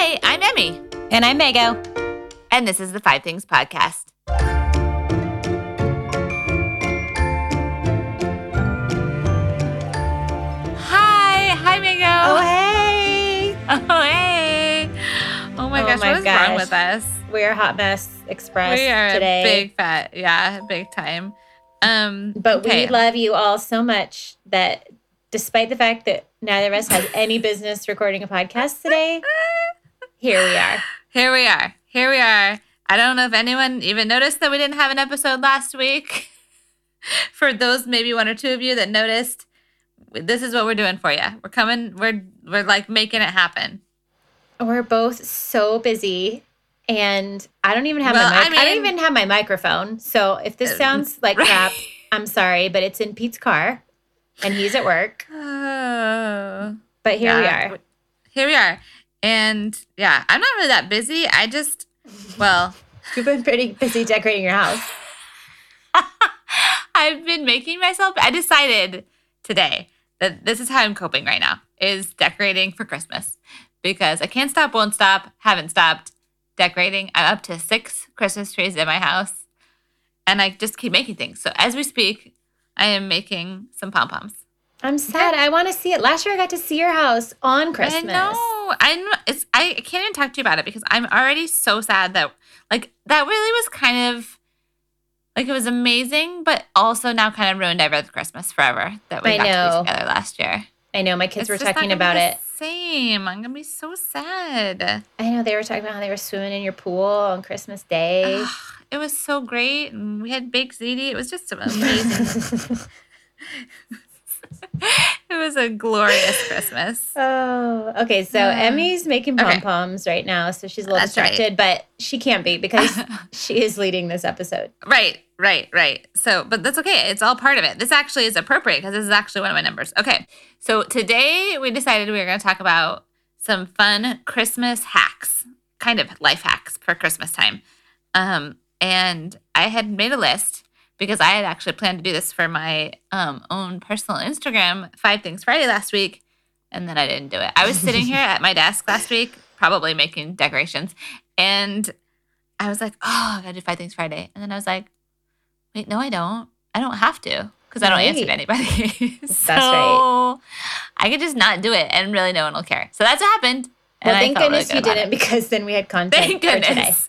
Hi, I'm Emmy. And I'm Mago. And this is the Five Things Podcast. Hi. Hi, Mago. Oh, hey. Oh, hey. Oh my Oh gosh, my what is wrong with us? We're Hot Mess Express we are today. big fat. Yeah, big time. Um, but okay. we love you all so much that despite the fact that neither of us has any business recording a podcast today, here we are. Here we are. Here we are. I don't know if anyone even noticed that we didn't have an episode last week. for those maybe one or two of you that noticed, this is what we're doing for you. We're coming. We're we're like making it happen. We're both so busy. And I don't even have Well, my I mic. I, don't even have my microphone. So if this Uh, sounds like crap, I'm sorry, but it's in Pete's car and he's at work. Oh, But here we are. Here we are. And yeah, I'm not really that busy. I just, well, You've been pretty busy decorating your house. I've been making myself. I decided today that this is how I'm coping right now: is decorating for Christmas because I can't stop, won't stop, haven't stopped decorating. I'm up to six Christmas trees in my house, and I just keep making things. So as we speak, I am making some pom poms. I'm sad. I want to see it. Last year I got to see your house on Christmas. I know. I know. It's. I can't even talk to you about it because I'm already so sad that like that really was kind of like it was amazing, but also now kind of ruined every Christmas forever that we I got to be together last year. I know my kids It's were talking about the it. Same. I'm gonna be so sad. I know they were talking about how they were swimming in your pool on Christmas Day. Ugh, it was so great, and we had baked ziti. It was just amazing. it was a glorious Christmas. oh, okay. So Uh, Emmy's making pom okay. poms right now, so she's a little That's right. distracted, but she can't be because she is leading this episode. Right, right, right. So, but that's okay. It's all part of it. This actually is appropriate because this is actually one of my numbers. Okay. So today we decided we were going to talk about some fun Christmas hacks, kind of life hacks for Christmas time. Um, and I had made a list because I had actually planned to do this for my um, own personal Instagram, Five Things Friday last week, and then I didn't do it. I was sitting here at my desk last week, probably making decorations, and I was like, oh, I gotta do Five Things Friday. And then I was like, wait, no, I don't. I don't have to because I don't answer to anybody. so right. I could just not do it and really no one will care. So that's what happened. and Well, I thank really goodness good you didn't it. because then we had content Thank for today. goodness.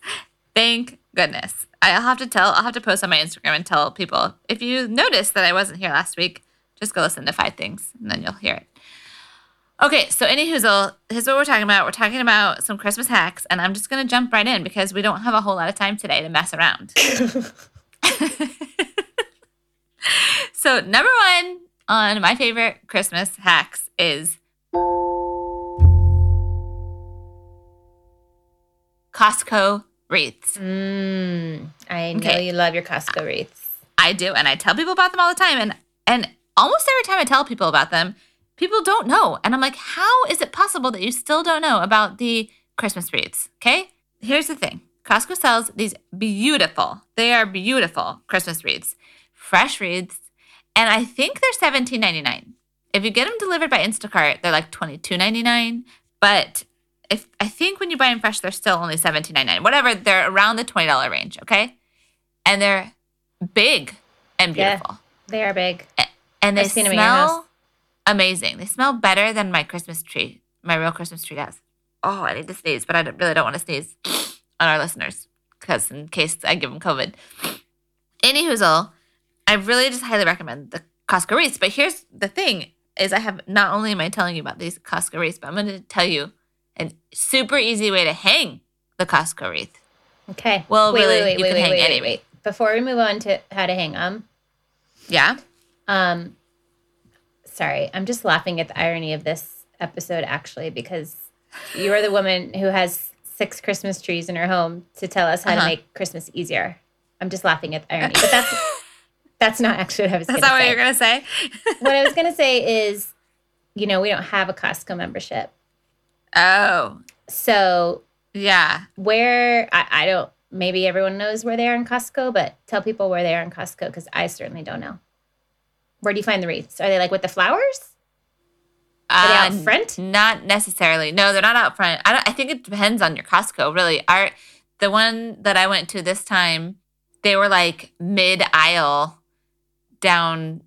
Thank goodness. I'll have to tell, I'll have to post on my Instagram and tell people if you noticed that I wasn't here last week, just go listen to five things and then you'll hear it. Okay, so any hoozle, here's what we're talking about. We're talking about some Christmas hacks, and I'm just gonna jump right in because we don't have a whole lot of time today to mess around. so number one on my favorite Christmas hacks is Costco wreaths. Mm, I know Okay. you love your Costco wreaths. I do, and I tell people about them all the time. And and almost every time I tell people about them, people don't know. And I'm like, how is it possible that you still don't know about the Christmas wreaths? Okay, here's the thing: Costco sells these beautiful, they are beautiful Christmas wreaths, fresh wreaths, and I think they're $17.99. If you get them delivered by Instacart, they're like $22.99. But if I think when you buy them fresh, they're still only $17.99. Whatever, they're around the $20 range. Okay, and they're big and Yeah. beautiful. They are big. And they I've seen 'em in your house. smell amazing. They smell better than my Christmas tree, my real Christmas tree does. Oh, I need to sneeze, but I don't- really don't want to sneeze on our listeners because in case I give them COVID. Any hoozle, I really just highly recommend the Costco wreaths. But here's the thing: is I have not only am I telling you about these Costco wreaths, but I'm going to tell you a super easy way to hang the Costco wreath. Okay. Well, wait, really, wait, wait, you wait, can wait, hang wait, any wait. Before we move on to how to hang them, Yeah. um, sorry, I'm just laughing at the irony of this episode actually because you are the woman who has six Christmas trees in her home to tell us how Uh-huh. to make Christmas easier. I'm just laughing at the irony, but that's that's not actually what I was. That's not what say. you're gonna say. what I was gonna say is, you know, we don't have a Costco membership, oh, so yeah. where I, I don't maybe everyone knows where they are in Costco, but tell people where they are in Costco because I certainly don't know. Where do you find the wreaths? Are they like with the flowers? Are they out Uh, front? Not necessarily. No, they're not out front. I don't. I think it depends on your Costco. Really, our the one that I went to this time, they were like mid aisle, down,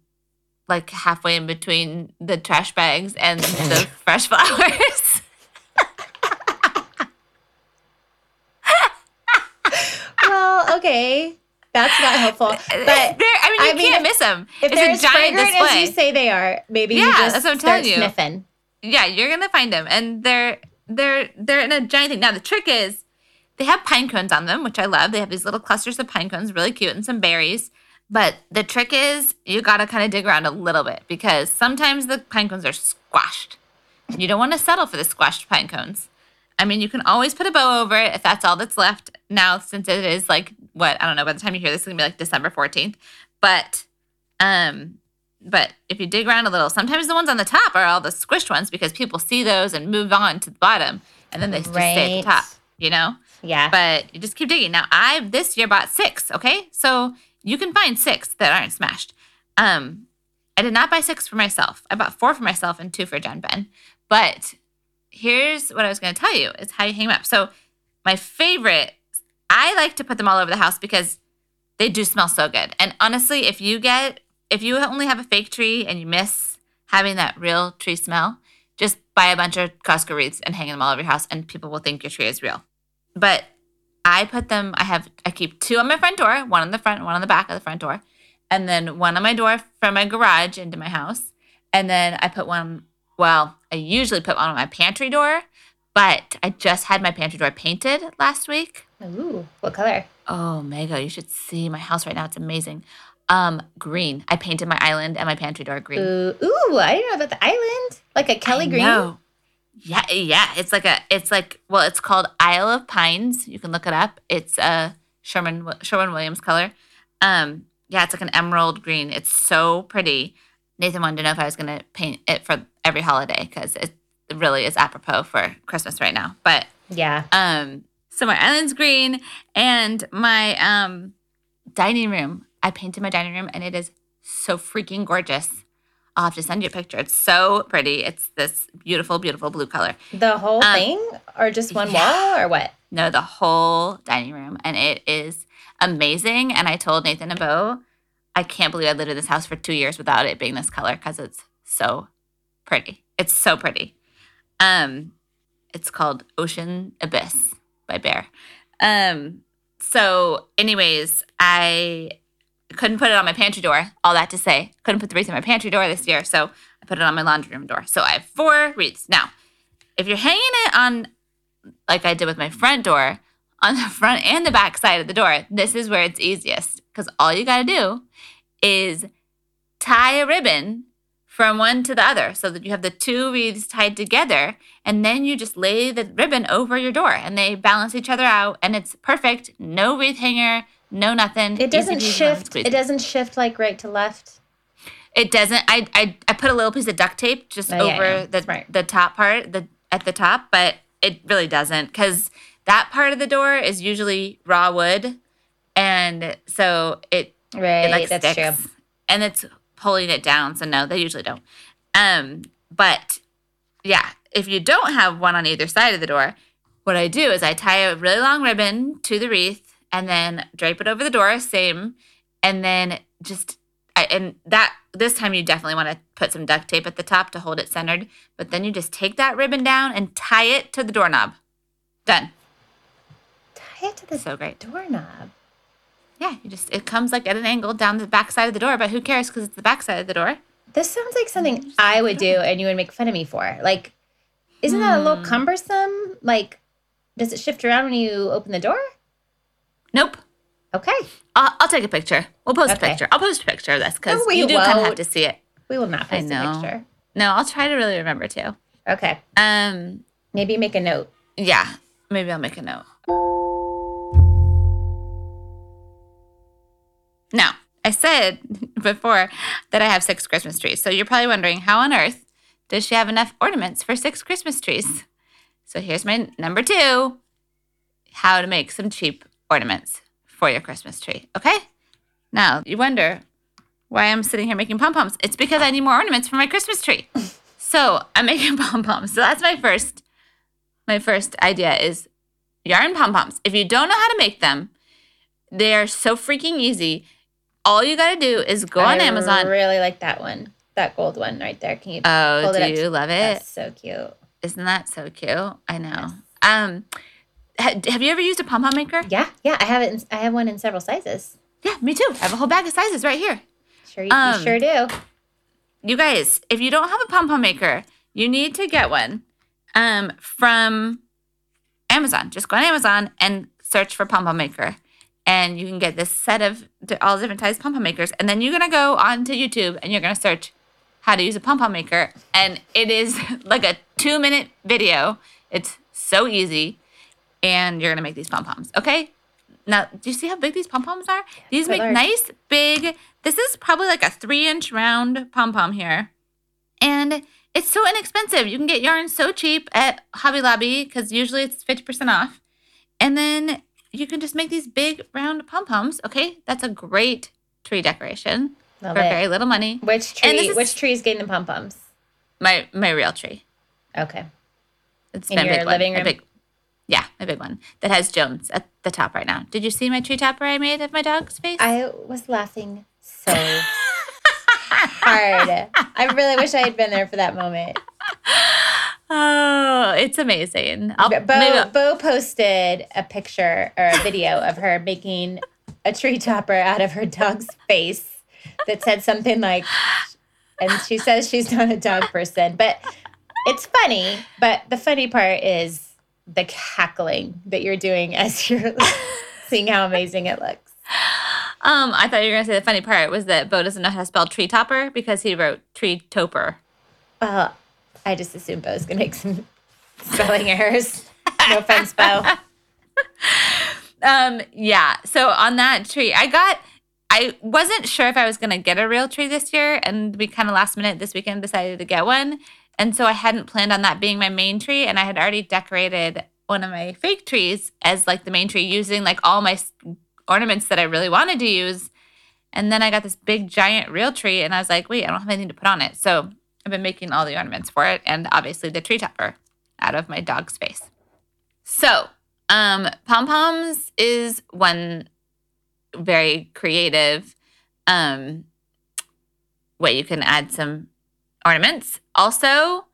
like halfway in between the trash bags and the fresh flowers. well, okay. That's not helpful. But They're- I mean, you I mean, can't miss them. if it's they're a as giant fragrant display. as you say they are, maybe you Yeah, just that's what I'm telling you. sniffing. yeah, you're gonna find them, and they're they're they're in a giant thing. Now the trick is, they have pine cones on them, which I love. They have these little clusters of pine cones, really cute, and some berries. But the trick is, you gotta kind of dig around a little bit because sometimes the pine cones are squashed. You don't want to settle for the squashed pine cones. I mean, you can always put a bow over it if that's all that's left now, since it is like what I don't know. By the time you hear this, it's gonna be like December fourteenth. But um, but if you dig around a little, sometimes the ones on the top are all the squished ones because people see those and move on to the bottom, and then they just stay at the top. You know. Yeah. But you just keep digging. Now I this year bought six. Okay, so you can find six that aren't smashed. Um, I did not buy six for myself. I bought four for myself and two for John Ben. But here's what I was going to tell you: is how you hang them up. So my favorite, I like to put them all over the house because they do smell so good. And honestly, if you get if you only have a fake tree and you miss having that real tree smell, just buy a bunch of Costco wreaths and hang them all over your house, and people will think your tree is real. But I put them. I have. I keep two on my front door, one on the front, one on the back of the front door, and then one on my door from my garage into my house, and then I put one. Well, I usually put one on my pantry door, but I just had my pantry door painted last week. Ooh, what color? Oh, Mego, you should see my house right now. It's amazing. Um, green. I painted my island and my pantry door green. Ooh, ooh, I didn't know about the island. Like a Kelly I green. know. Yeah, yeah. It's like a. It's like well, it's called Isle of Pines. You can look it up. It's a Sherman Sherman Williams color. Um, yeah, it's like an emerald green. It's so pretty. Nathan wanted to know if I was gonna paint it for every holiday because it really is apropos for Christmas right now. But Yeah. um, so my island's green and my um dining room. I painted my dining room and it is so freaking gorgeous. I'll have to send you a picture. It's so pretty. It's this beautiful, beautiful blue color. The whole Um, thing or just one yeah. wall or what? No, the whole dining room. And it is amazing. And I told Nathan and Bo, I can't believe I lived in this house for two years without it being this color because it's so pretty. It's so pretty. Um, it's called Ocean Abyss by Behr. Um, so, anyways, I couldn't put it on my pantry door. All that to say, couldn't put the wreath on my pantry door this year, so I put it on my laundry room door. So I have four wreaths. Now, if you're hanging it on, like I did with my front door, on the front and the back side of the door, this is where it's easiest because all you got to do is tie a ribbon from one to the other so that you have the two wreaths tied together and then you just lay the ribbon over your door and they balance each other out and it's perfect no wreath hanger no nothing It doesn't shift. It doesn't shift like right to left. It doesn't. I I, I put a little piece of duct tape just Oh, over yeah. the Smart. the top part, the at the top, but it really doesn't because that part of the door is usually raw wood, and so it Right. it like that's sticks, true. and it's pulling it down. So no, they usually don't. Um, but yeah, if you don't have one on either side of the door, what I do is I tie a really long ribbon to the wreath and then drape it over the door, same, and then just I, and that this time you definitely want to put some duct tape at the top to hold it centered. But then you just take that ribbon down and tie it to the doorknob. Done. Tie it to the So great. doorknob. Yeah, you just it comes like at an angle down the back side of the door, but who cares because it's the back side of the door. This sounds like something I would do and you would make fun of me for. Like, isn't that a Hmm. little cumbersome? Like, does it shift around when you open the door? Nope. Okay. I'll, I'll take a picture. We'll post Okay. a picture. I'll post a picture of this because No, you do kind of have to see it. We will not post a picture. No, I'll try to really remember too. Okay. Um, Maybe make a note. yeah, maybe I'll make a note. Now, I said before that I have six Christmas trees. So you're probably wondering how on earth does she have enough ornaments for six Christmas trees? So here's my number two how to make some cheap ornaments for your Christmas tree. Okay? Now, you wonder why I'm sitting here making pom poms. It's because I need more ornaments for my Christmas tree. So I'm making pom poms. So that's my first, my first idea is yarn pom poms. If you don't know how to make them, they are so freaking easy. All you got to do is go on I Amazon. I really like that one. That gold one right there. Can you? oh, hold it do up you love it? That's so cute. Isn't that so cute? I know. Um, ha- have you ever used a pom pom maker? Yeah, yeah. I have it. In, I have one in several sizes. Yeah, me too. I have a whole bag of sizes right here. Sure, you, Um, you sure do. You guys, if you don't have a pom pom maker, you need to get one um, from Amazon. Just go on Amazon and search for pom pom maker. And you can get this set of all different types of pom pom makers. And then you're going to go onto YouTube and you're going to search how to use a pom pom maker. And it is like a two minute video. It's so easy. And you're going to make these pom poms. Okay? Now, do you see how big these pom poms are? These make large. nice, big. This is probably like a three inch round pom pom here. And it's so inexpensive. You can get yarn so cheap at Hobby Lobby because usually it's 50% off. And then you can just make these big round pom poms. Okay. That's a great tree decoration Love for it. very little money. Which tree? is- which tree is getting the pom poms? My my real tree. Okay. It's In my your big living one. room? A big, yeah, my big one that has Jones at the top right now. Did you see my tree topper I made of my dog's face? I was laughing so hard. I really wish I had been there for that moment. oh, it's amazing. I'll, Bo, Bo posted a picture or a video of her making a tree topper out of her dog's face that said something like, and she says she's not a dog person, but it's funny. But the funny part is the cackling that you're doing as you're seeing how amazing it looks. Um, I thought you were gonna say the funny part was that Bo doesn't know how to spell tree topper because he wrote tree toper. Uh, I just assume Bo's gonna make some spelling errors. No offense, Bo. Um, yeah. So on that tree, I got. I wasn't sure if I was gonna get a real tree this year, and we kind of last minute this weekend decided to get one, and so I hadn't planned on that being my main tree, and I had already decorated one of my fake trees as like the main tree using like all my ornaments that I really wanted to use. And then I got this big giant real tree and I was like, wait, I don't have anything to put on it. So I've been making all the ornaments for it and obviously the tree topper out of my dog's face. So, um, pom poms is one very creative um, way you can add some ornaments. Also,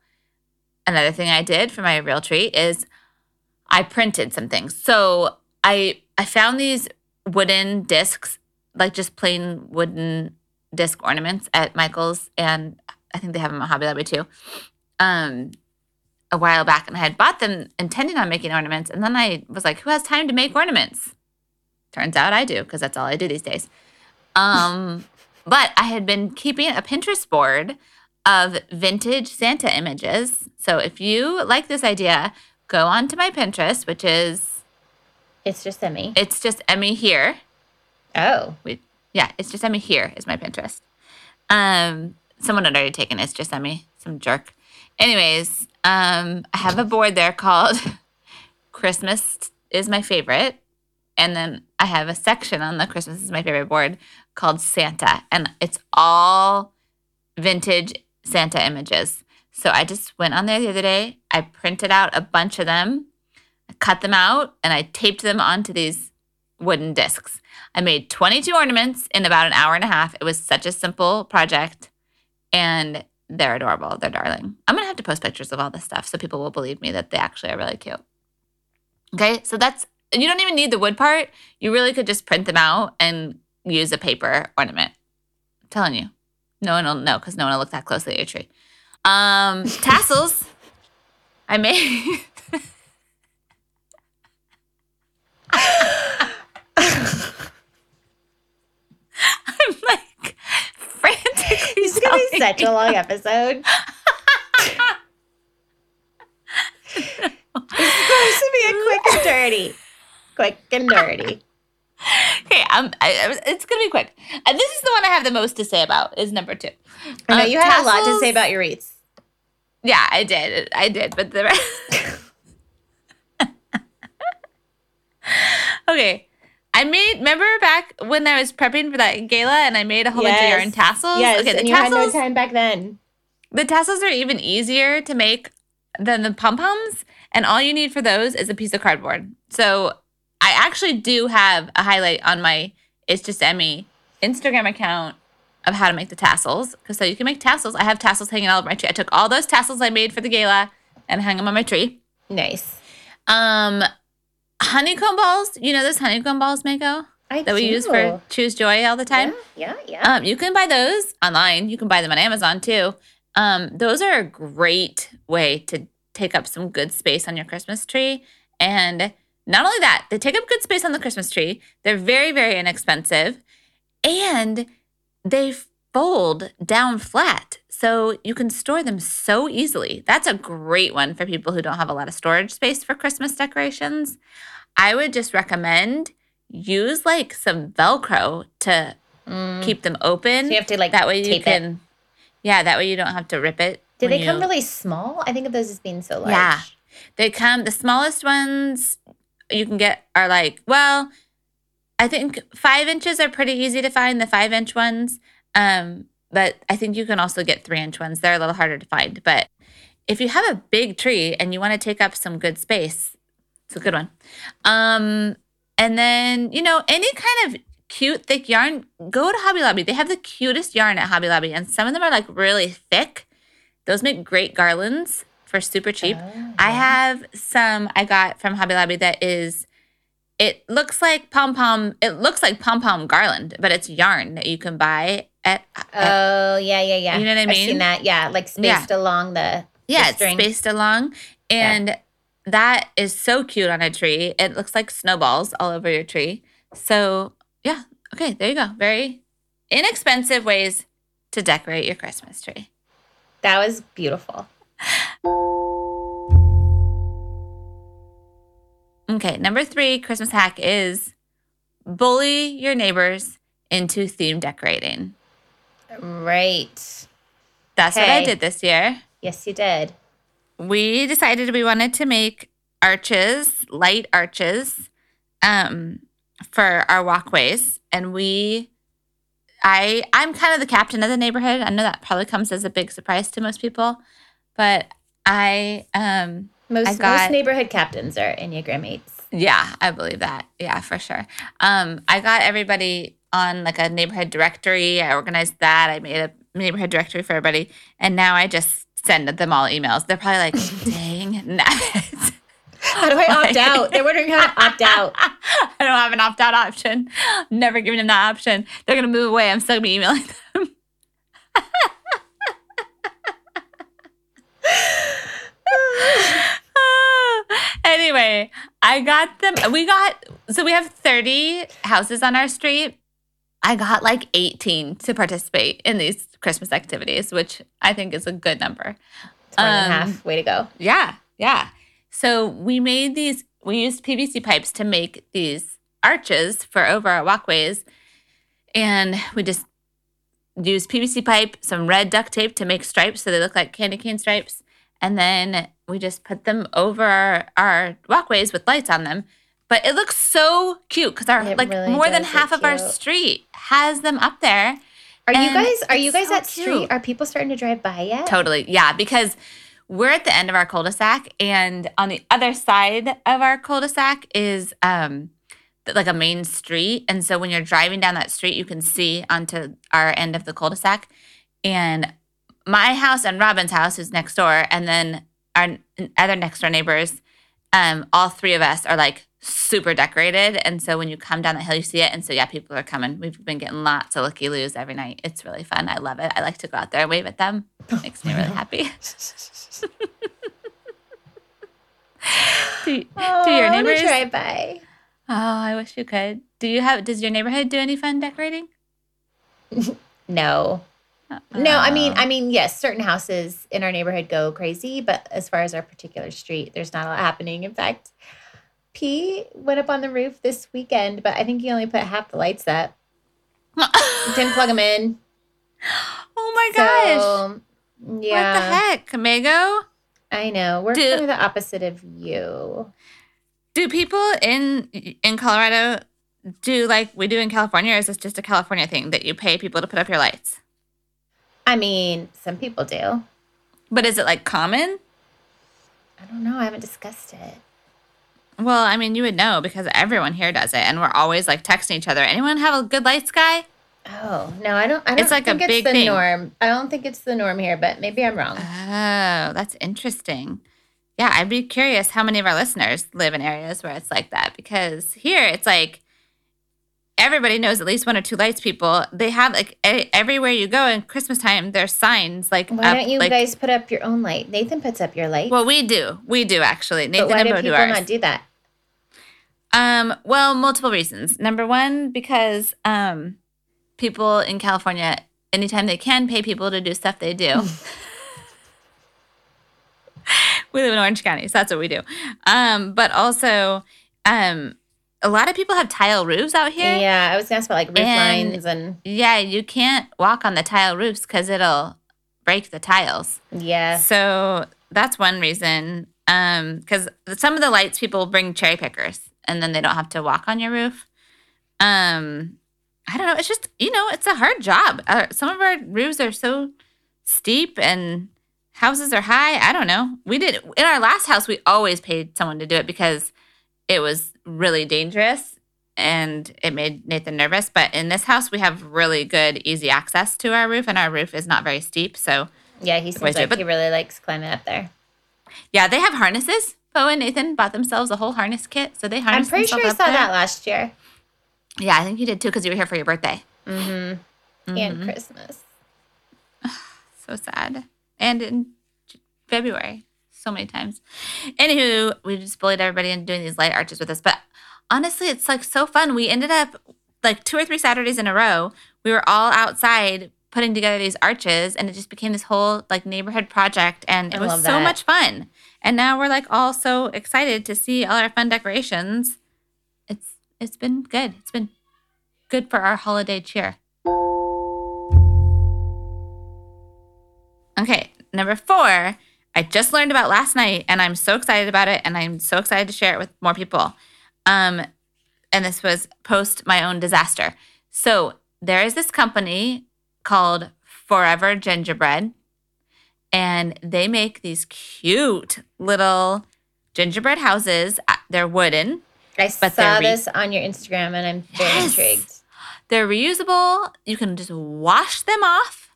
another thing I did for my real tree is I printed some things. So I I found these wooden discs, like just plain wooden disc ornaments at Michael's, and I think they have them at Hobby Lobby too. Um, a while back, and I had bought them intending on making ornaments, and then I was like, "Who has time to make ornaments?" Turns out I do because that's all I do these days. Um, but I had been keeping a Pinterest board of vintage Santa images. So if you like this idea, go on to my Pinterest, which is It's just Emmy. it's just Emmy here. Oh, We, yeah, it's just Emmy here is my Pinterest. Um, someone had already taken it's just sent me some jerk. Anyways, um, I have a board there called Christmas is my favorite, and then I have a section on the Christmas is my favorite board called Santa, and it's all vintage Santa images. So I just went on there the other day. I printed out a bunch of them, I cut them out, and I taped them onto these wooden discs. I made 22 ornaments in about an hour and a half. It was such a simple project, and they're adorable. They're darling. I'm gonna have to post pictures of all this stuff so people will believe me that they actually are really cute. Okay, so that's you don't even need the wood part. You really could just print them out and use a paper ornament. I'm telling you, no one will know because no one will look that closely at your tree. Um, tassels. I made. I'm like frantically. Is gonna be such a long episode. It's supposed to be a quick and dirty. Quick and dirty. Okay, um, I, I- it's gonna be quick. Uh, this is the one I have the most to say about. Is number two. I know Uh, you had a lot to say about your wreaths. Yeah, I did. I did, but the rest. okay, I made. Remember back when I was prepping for that gala, and I made a whole bunch of Yes. yarn tassels. Yes, okay, the and you had no tassels. time back then. The tassels are even easier to make than the pom poms, and all you need for those is a piece of cardboard. So I actually do have a highlight on my It's Just Emmy Instagram account of how to make the tassels. Because so you can make tassels. I have tassels hanging all over my tree. I took all those tassels I made for the gala and hung them on my tree. Nice. Um, honeycomb balls. You know those honeycomb balls, Mako? I That we use for Choose Joy all the time. Yeah, yeah. yeah. Um, you can buy those online. You can buy them on Amazon too. Um, those are a great way to take up some good space on your Christmas tree. And not only that, they take up good space on the Christmas tree. They're very, very inexpensive. And they fold down flat. So you can store them so easily. That's a great one for people who don't have a lot of storage space for Christmas decorations. I would just recommend use like some Velcro to Mm. keep them open. So you have to like that way you can it. yeah that way you don't have to rip it Do they come you- really small? I think of those as being so large. Yeah. they come the smallest ones you can get are like well i think five inches are pretty easy to find the five inch ones um but i think you can also get three inch ones. They're a little harder to find but if you have a big tree and you want to take up some good space it's a good one. Um and then you know any kind of cute thick yarn go to hobby lobby. They have the cutest yarn at hobby lobby and some of them are like really thick. Those make great garlands for super cheap. Oh, I have some I got from Hobby Lobby that is it looks like pom pom it looks like pom pom garland, but it's yarn that you can buy at, at Oh yeah, yeah, yeah. You know what I mean? I've seen that. Yeah, like Yeah. spaced along the. yeah, the spaced along and that is so cute on a tree. It looks like snowballs all over your tree. So, yeah, okay, there you go. Very inexpensive ways to decorate your Christmas tree. That was beautiful. Okay, number 3 Christmas hack is bully your neighbors into theme decorating. Right. That's what I did this year. Yes, you did. We decided we wanted to make arches, light arches, um, for our walkways, and we. I I'm kind of the captain of the neighborhood. I know that probably comes as a big surprise to most people, but I um Most got- most neighborhood captains are Enneagram eights. yeah, I believe that. Yeah, for sure. Um, I got everybody on like a neighborhood directory. I organized that. I made a neighborhood directory for everybody, and now I just send them all emails. They're probably like, "Dang, nabbit." How do I opt out? They're wondering how to opt out. I don't have an opt out option. Never giving them that option. They're gonna move away. I'm still gonna be emailing them. anyway, I got them. We got so we have 30 houses on our street. I got like 18 to participate in these Christmas activities, which I think is a good number. It's more than Um, half. Way to go. Yeah, yeah. So we made these, we used PVC pipes to make these arches for over our walkways. And we just used PVC pipe, some red duct tape to make stripes so they look like candy cane stripes. And then we just put them over our, our walkways with lights on them. But it looks so cute because our It like really more than half of our street has them up there. Are you guys are you guys so at street? Are people starting to drive by yet? Totally. Yeah, because we're at the end of our cul-de-sac and on the other side of our cul-de-sac is um like a main street and so when you're driving down that street you can see onto our end of the cul-de-sac and my house and Robin's house is next door and then our other next door neighbors um all three of us are like super decorated. And so when you come down the hill you see it. And so yeah people are coming. We've been getting lots of looky loos every night. It's really fun. I love it. I like to go out there and wave at them. Oh it makes me really happy. Do, Oh, do your oh, I wanna neighbors? drive by. oh i wish you could. Do you have does your neighborhood do any fun decorating? No. No, I mean, Oh. I uh-uh. mean, yes, certain houses in our neighborhood go crazy, but as far as our particular street, there's not a lot happening. In fact, P went up on the roof this weekend, but I think he only put half the lights up. Didn't plug them in. oh my gosh So, yeah, what the heck Mago? I know. We're Do- the opposite of you. Do people in in Colorado do like we do in California, or is this just a California thing that you pay people to put up your lights? I mean, some people do. But is it like common? I don't know. I haven't discussed it. Well, I mean, you would know because everyone here does it, and we're always like texting each other. Anyone have a good lights guy? Oh no, I don't. I don't It's like a think it's big the thing. norm. I don't think it's the norm here, but maybe I'm wrong. Oh, that's interesting. Yeah, I'd be curious how many of our listeners live in areas where it's like that because here it's like everybody knows at least one or two lights people. They have like e- everywhere you go in Christmas time, there's signs like Why up, don't you like, guys put up your own light? Nathan puts up your light. Well, we do. We do actually. Nathan but why and do do people ours. not do that? Um, well, multiple reasons. Number one, because um, people in California, anytime they can pay people to do stuff, they do. we live in Orange County, so that's what we do. Um, but also, um, a lot of people have tile roofs out here. Yeah, I was gonna ask about like roof And- lines and Yeah, you can't walk on the tile roofs because it'll break the tiles. yeah. So that's one reason. Um, because some of the lights people bring cherry pickers and then they don't have to walk on your roof. Um, I don't know. It's just you know, it's a hard job. Uh, some of our roofs are so steep and houses are high. I don't know. We did in our last house. We always paid someone to do it because it was really dangerous and it made Nathan nervous. But in this house, we have really good, easy access to our roof, and our roof is not very steep. So Yeah, he seems like but- he really likes climbing up there. Yeah, they have harnesses. Bo and Nathan bought themselves a whole harness kit, so they harnessed. I'm pretty sure I saw there. that last year. Yeah, I think you did too because you were here for your birthday. Mm-hmm. And Christmas. So sad. And in February, so many times. Anywho, we just bullied everybody into doing these light arches with us. But honestly, it's like so fun. We ended up like two or three Saturdays in a row. We were all outside putting together these arches, and it just became this whole like neighborhood project, and it I was so much fun. And now we're like all so excited to see all our fun decorations. It's it's been good. It's been good for our holiday cheer. Okay, number four, I just learned about last night and I'm so excited about it and I'm so excited to share it with more people. Um, and this was post my own disaster. So there is this company called Forever Gingerbread, and they make these cute little gingerbread houses. Uh, They're wooden. I But saw re- this on your Instagram and I'm very Yes. intrigued. They're reusable. You can just wash them off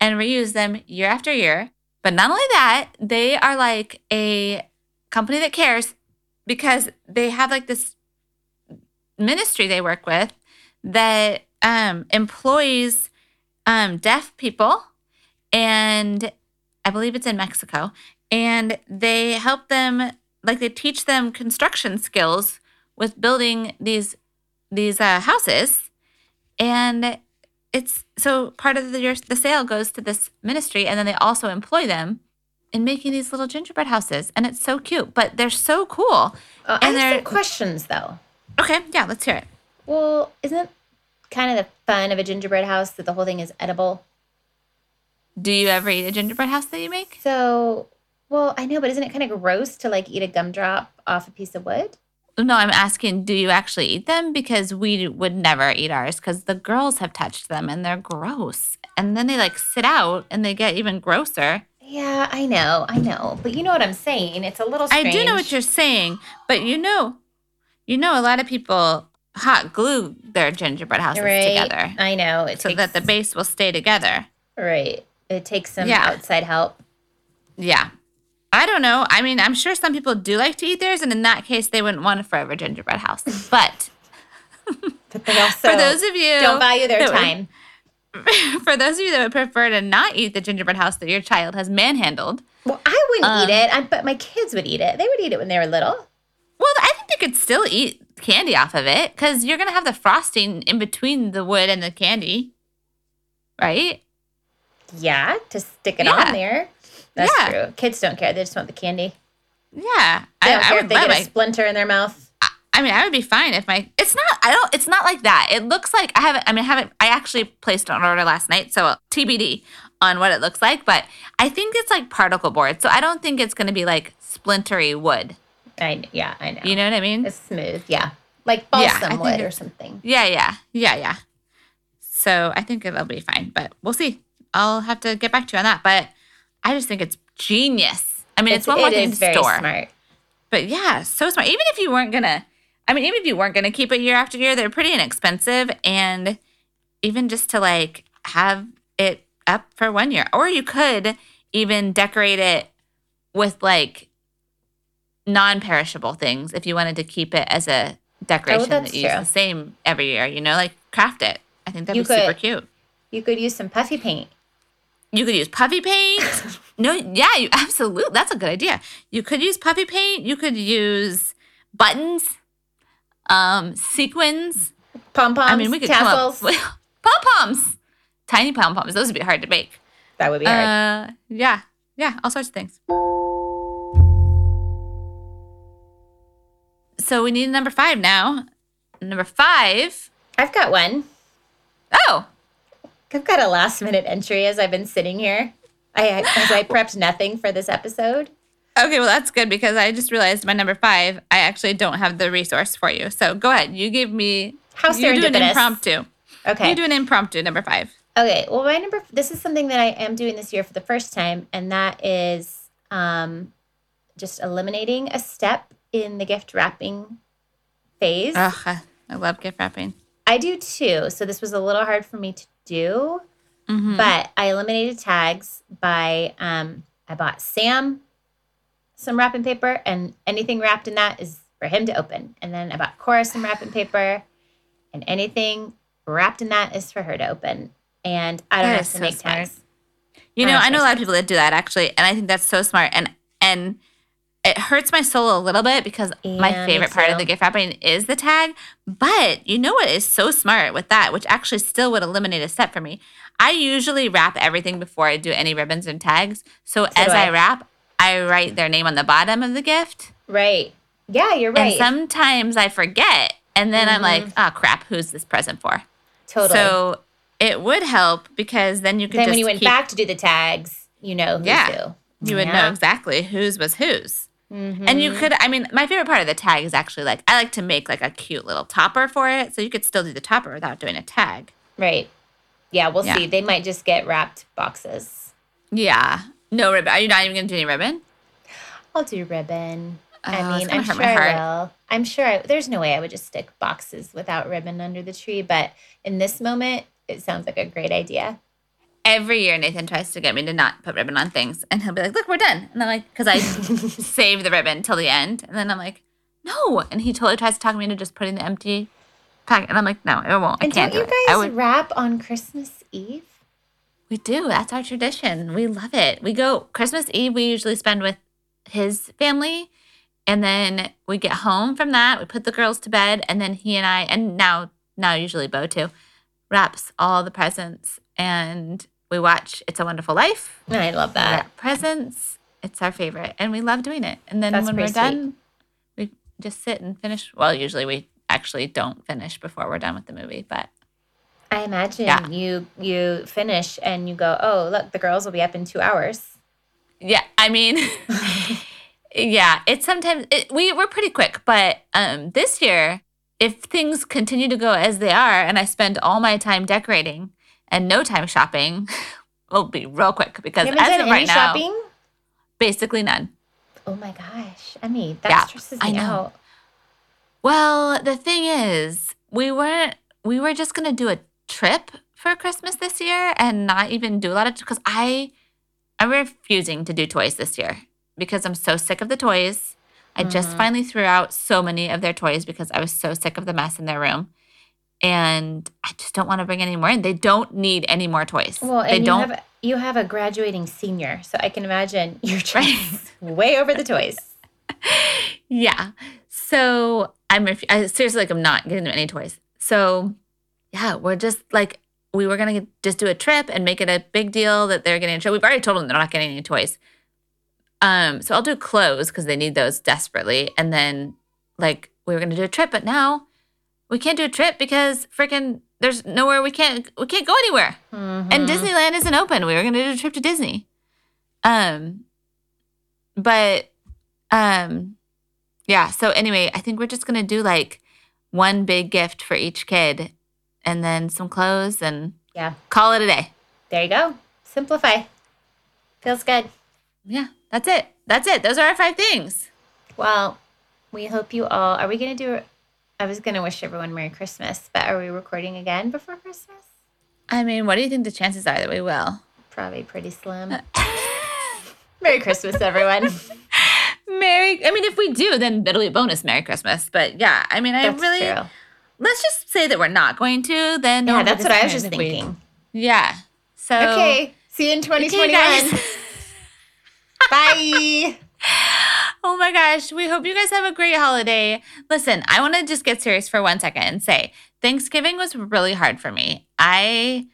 and reuse them year after year. But not only that, they are like a company that cares because they have like this ministry they work with that um, employs um, deaf people. And I believe it's in Mexico. And they help them, like they teach them construction skills with building these these uh, houses and it's so part of the, your, the sale goes to this ministry and then they also employ them in making these little gingerbread houses and it's so cute but they're so cool Uh, I And have they're- some questions though. okay yeah let's hear it Well, isn't kind of the fun of a gingerbread house that the whole thing is edible? Do you ever eat a gingerbread house that you make So, well, I know, but isn't it kind of gross to like eat a gumdrop off a piece of wood? no i'm asking do you actually eat them because we would never eat ours because the girls have touched them and they're gross and then they like sit out and they get even grosser Yeah, I know, I know, but you know what I'm saying. It's a little. I do know what you're saying, but you know, you know, a lot of people hot glue their gingerbread houses right. together I know. It so takes, that the base will stay together. right. It takes some Yeah. outside help. Yeah. I don't know. I mean, I'm sure some people do like to eat theirs, and in that case, they wouldn't want a forever gingerbread house. But But they also for those of you don't value their that would- time. for those of you that would prefer to not eat the gingerbread house that your child has manhandled, Well, I wouldn't Um, eat it, I, but my kids would eat it. They would eat it when they were little. well, I think they could still eat candy off of it because you're gonna have the frosting in between the wood and the candy, right? Yeah, to stick it Yeah. on there. That's Yeah. true. Kids don't care. They just want the candy. Yeah, They I, don't I care would if they get my a splinter in their mouth. I mean, I would be fine if my. It's not. I don't. It's not like that. It looks like I haven't. I mean, I haven't. I actually placed an order last night, so TBD on what it looks like. But I think it's like particle board, so I don't think it's going to be like splintery wood. I yeah, I know. You know what I mean? it's smooth. Yeah, like Yeah, balsa think wood or something. Yeah, yeah, yeah, yeah. So I think it'll be fine, but we'll see. I'll have to get back to you on that. But I just think it's genius. I mean, it's, It's- one more it thing to store. smart. But yeah, so smart. Even if you weren't gonna, I mean, even if you weren't gonna keep it year after year, they're pretty inexpensive. And even just to like have it up for one year, or you could even decorate it with like non-perishable things if you wanted to keep it as a decoration Oh, that you use the same every year. You know, like craft it. I think that'd You be super cute. You could use some puffy paint. You could use puffy paint. no, yeah, you absolutely. That's a good idea. You could use puffy paint. You could use buttons, um, sequins. Pom poms. I mean, we could tassels. come up pom poms, tiny pom poms. Those would be hard to make. that would be hard. Uh, yeah, yeah, all sorts of things. So we need number five now. Number five. I've got one. Oh, I've got a last minute entry as I've been sitting here. I as I prepped nothing for this episode. Okay, well that's good because I just realized my number five. I actually don't have the resource for you. So go ahead. You give me. How You do an impromptu. Okay. You do an impromptu number five. Okay. Well, my number. This is something that I am doing this year for the first time, and that is um, just eliminating a step in the gift wrapping phase. Ugh, I love gift wrapping. I do too. So this was a little hard for me to do, Mhm. but I eliminated tags by um, I bought Sam some wrapping paper, and anything wrapped in that is for him to open. And then I bought Cora some wrapping paper, and anything wrapped in that is for her to open. And I don't That have to so make smart. tags. You know, Oh, I know a lot of people that do that actually, and I think that's so smart. And and it hurts my soul a little bit because my Yeah, me favorite part of the gift wrapping is the tag. But you know what is so smart with that, which actually still would eliminate a step for me. I usually wrap everything before I do any ribbons and tags. So, as I. I. wrap, I write their name on the bottom of the gift. Right. Yeah, you're right. And sometimes I forget. And then I'm like, oh crap, who's this present for? totally. So it would help because then you could then just when you went keep, back to do the tags, you know Yeah. who. you would know exactly whose was whose. Mhm. And you could, I mean, my favorite part of the tag is actually like, I like to make like a cute little topper for it. So you could still do the topper without doing a tag. Right. Yeah, we'll Yeah. see. They might just get wrapped boxes. Yeah. No ribbon. Are you not even going to do any ribbon? I'll do ribbon. Oh, I mean, I'm sure I will. I'm sure I, there's no way I would just stick boxes without ribbon under the tree. But in this moment, it sounds like a great idea. Every year, Nathan tries to get me to not put ribbon on things. And he'll be like, look, we're done. And I'm like, because I save the ribbon till the end. And then I'm like, no. And he totally tries to talk me into just putting the empty packet. And I'm like, no, it won't. I and can't don't do you guys would, wrap on Christmas Eve? We do. That's our tradition. We love it. We go Christmas Eve, we usually spend with his family. And then we get home from that. We put the girls to bed. And then he and I, and now, now usually Bo too, wraps all the presents. And we watch It's a Wonderful Life. I love that. presents. It's our favorite. And we love doing it. And then That's when we're pretty sweet. done, we just sit and finish. Well, usually we actually don't finish before we're done with the movie. But I imagine Yeah. you you finish and you go, oh look, the girls will be up in two hours. Yeah, I mean, yeah, it's sometimes it, we we're pretty quick, but um, this year, if things continue to go as they are, and I spend all my time decorating and no time shopping, we'll be real quick because as of right now, shopping? basically none. Oh my gosh, Emmy, that Yeah, stresses I me know. out. Well, the thing is, we weren't. We were just gonna do a trip for Christmas this year and not even do a lot of because I, I'm refusing to do toys this year because I'm so sick of the toys. I just Mhm. finally threw out so many of their toys because I was so sick of the mess in their room, and I just don't want to bring any more in. They don't need any more toys. Well, they you don't. have you have a graduating senior, so I can imagine you're trying way over the toys. Yeah. So I'm I, seriously like I'm not getting them any toys. So yeah, we're just like we were gonna just do a trip and make it a big deal that they're getting a trip. We've already told them they're not getting any toys. Um, so I'll do clothes because they need those desperately, and then like we were gonna do a trip, but now we can't do a trip because freaking there's nowhere we can't we can't go anywhere. Mhm. And Disneyland isn't open. We were going to do a trip to Disney. Um but um yeah, so anyway, I think we're just going to do like one big gift for each kid and then some clothes and yeah, call it a day. there you go. Simplify. Feels good. Yeah, that's it. That's it. Those are our five things. Well, we hope you all. Are we going to do? I was going to wish everyone Merry Christmas, but are we recording again before Christmas? I mean, what do you think the chances are that we will? Probably pretty slim. Uh, Merry Christmas, everyone. Merry. I mean, if we do, then it'll be a bonus Merry Christmas. But yeah, I mean, I That's really. true. Let's just say that we're not going to. Then Yeah, that's what I was just if we- thinking. Yeah. So Okay. See you in Okay, 2021. guys. Bye. Oh my gosh, we hope you guys have a great holiday. Listen, I want to just get serious for one second and say Thanksgiving was really hard for me. I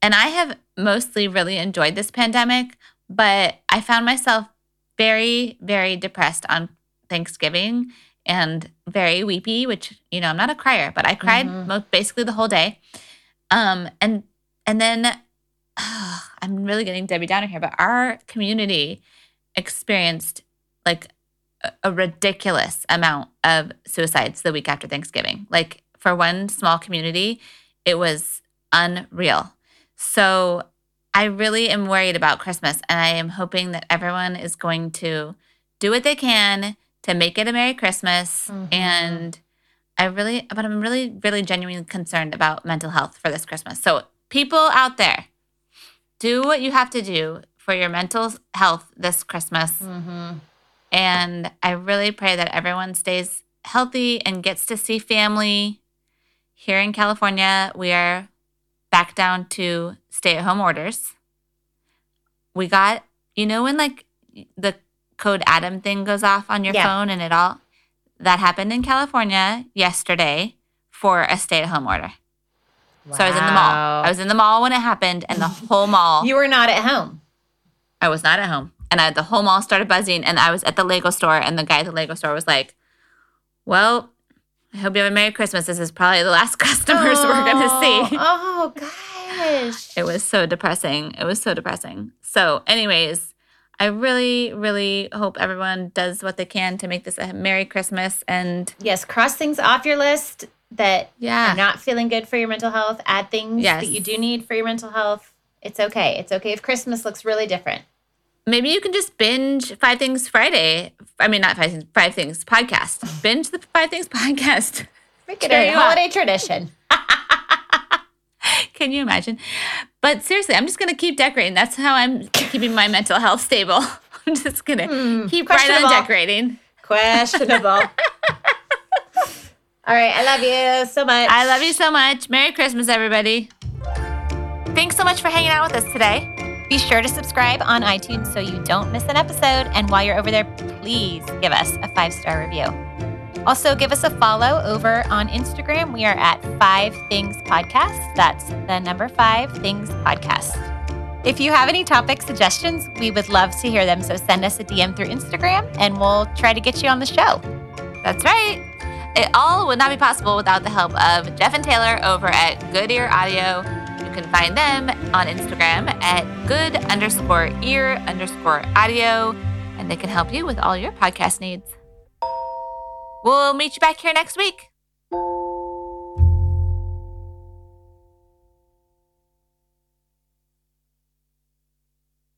and I have mostly really enjoyed this pandemic, but I found myself very very depressed on Thanksgiving and very weepy, which you know, I'm not a crier, but I cried Mhm. mo- basically the whole day. Um and and then I'm really getting Debbie Downer here, but our community experienced like a- ridiculous amount of suicides the week after Thanksgiving. Like for one small community, it was unreal. So I really am worried about Christmas and I am hoping that everyone is going to do what they can to make it a Merry Christmas. Mhm. And I really, but I'm really, really genuinely concerned about mental health for this Christmas. So people out there, do what you have to do for your mental health this Christmas. Mm-hmm. And I really pray that everyone stays healthy and gets to see family. Here in California, we are back down to stay at home orders. We got, you know, when like the code Adam thing goes off on your Yeah. phone and it all that happened in California yesterday for a stay at home order. Wow. So I was in the mall. I was in the mall when it happened, and the whole mall. You were not at home. I was not at home. And I, the whole mall started buzzing. And I was at the Lego store. And the guy at the Lego store was like, Well, I hope you have a Merry Christmas. This is probably the last customers we're going to see. Oh gosh. It was so depressing. It was so depressing. So, anyways, I really, really hope everyone does what they can to make this a Merry Christmas. And Yes, cross things off your list that yeah, are not feeling good for your mental health. Add things Yes. that you do need for your mental health. It's okay. It's okay if Christmas looks really different. Maybe you can just binge Five Things Friday. I mean, not Five Things, Five Things podcast. Binge the Five Things podcast. Make it a holiday tradition. Can you imagine? But seriously, I'm just going to keep decorating. That's how I'm keeping my mental health stable. I'm just going to Hmm, keep right on decorating. Questionable. All right, I love you so much. I love you so much. Merry Christmas, everybody. Thanks so much for hanging out with us today. Be sure to subscribe on iTunes so you don't miss an episode. And while you're over there, please give us a five star review. Also, give us a follow over on Instagram. We are at Five Things Podcast. That's the number Five Things Podcast. If you have any topic suggestions, we would love to hear them. So send us a DM through Instagram and we'll try to get you on the show. That's right. It all would not be possible without the help of Jeff and Taylor over at Good Ear Audio. You can find them on Instagram at good underscore ear underscore audio, and they can help you with all your podcast needs. We'll meet you back here next week.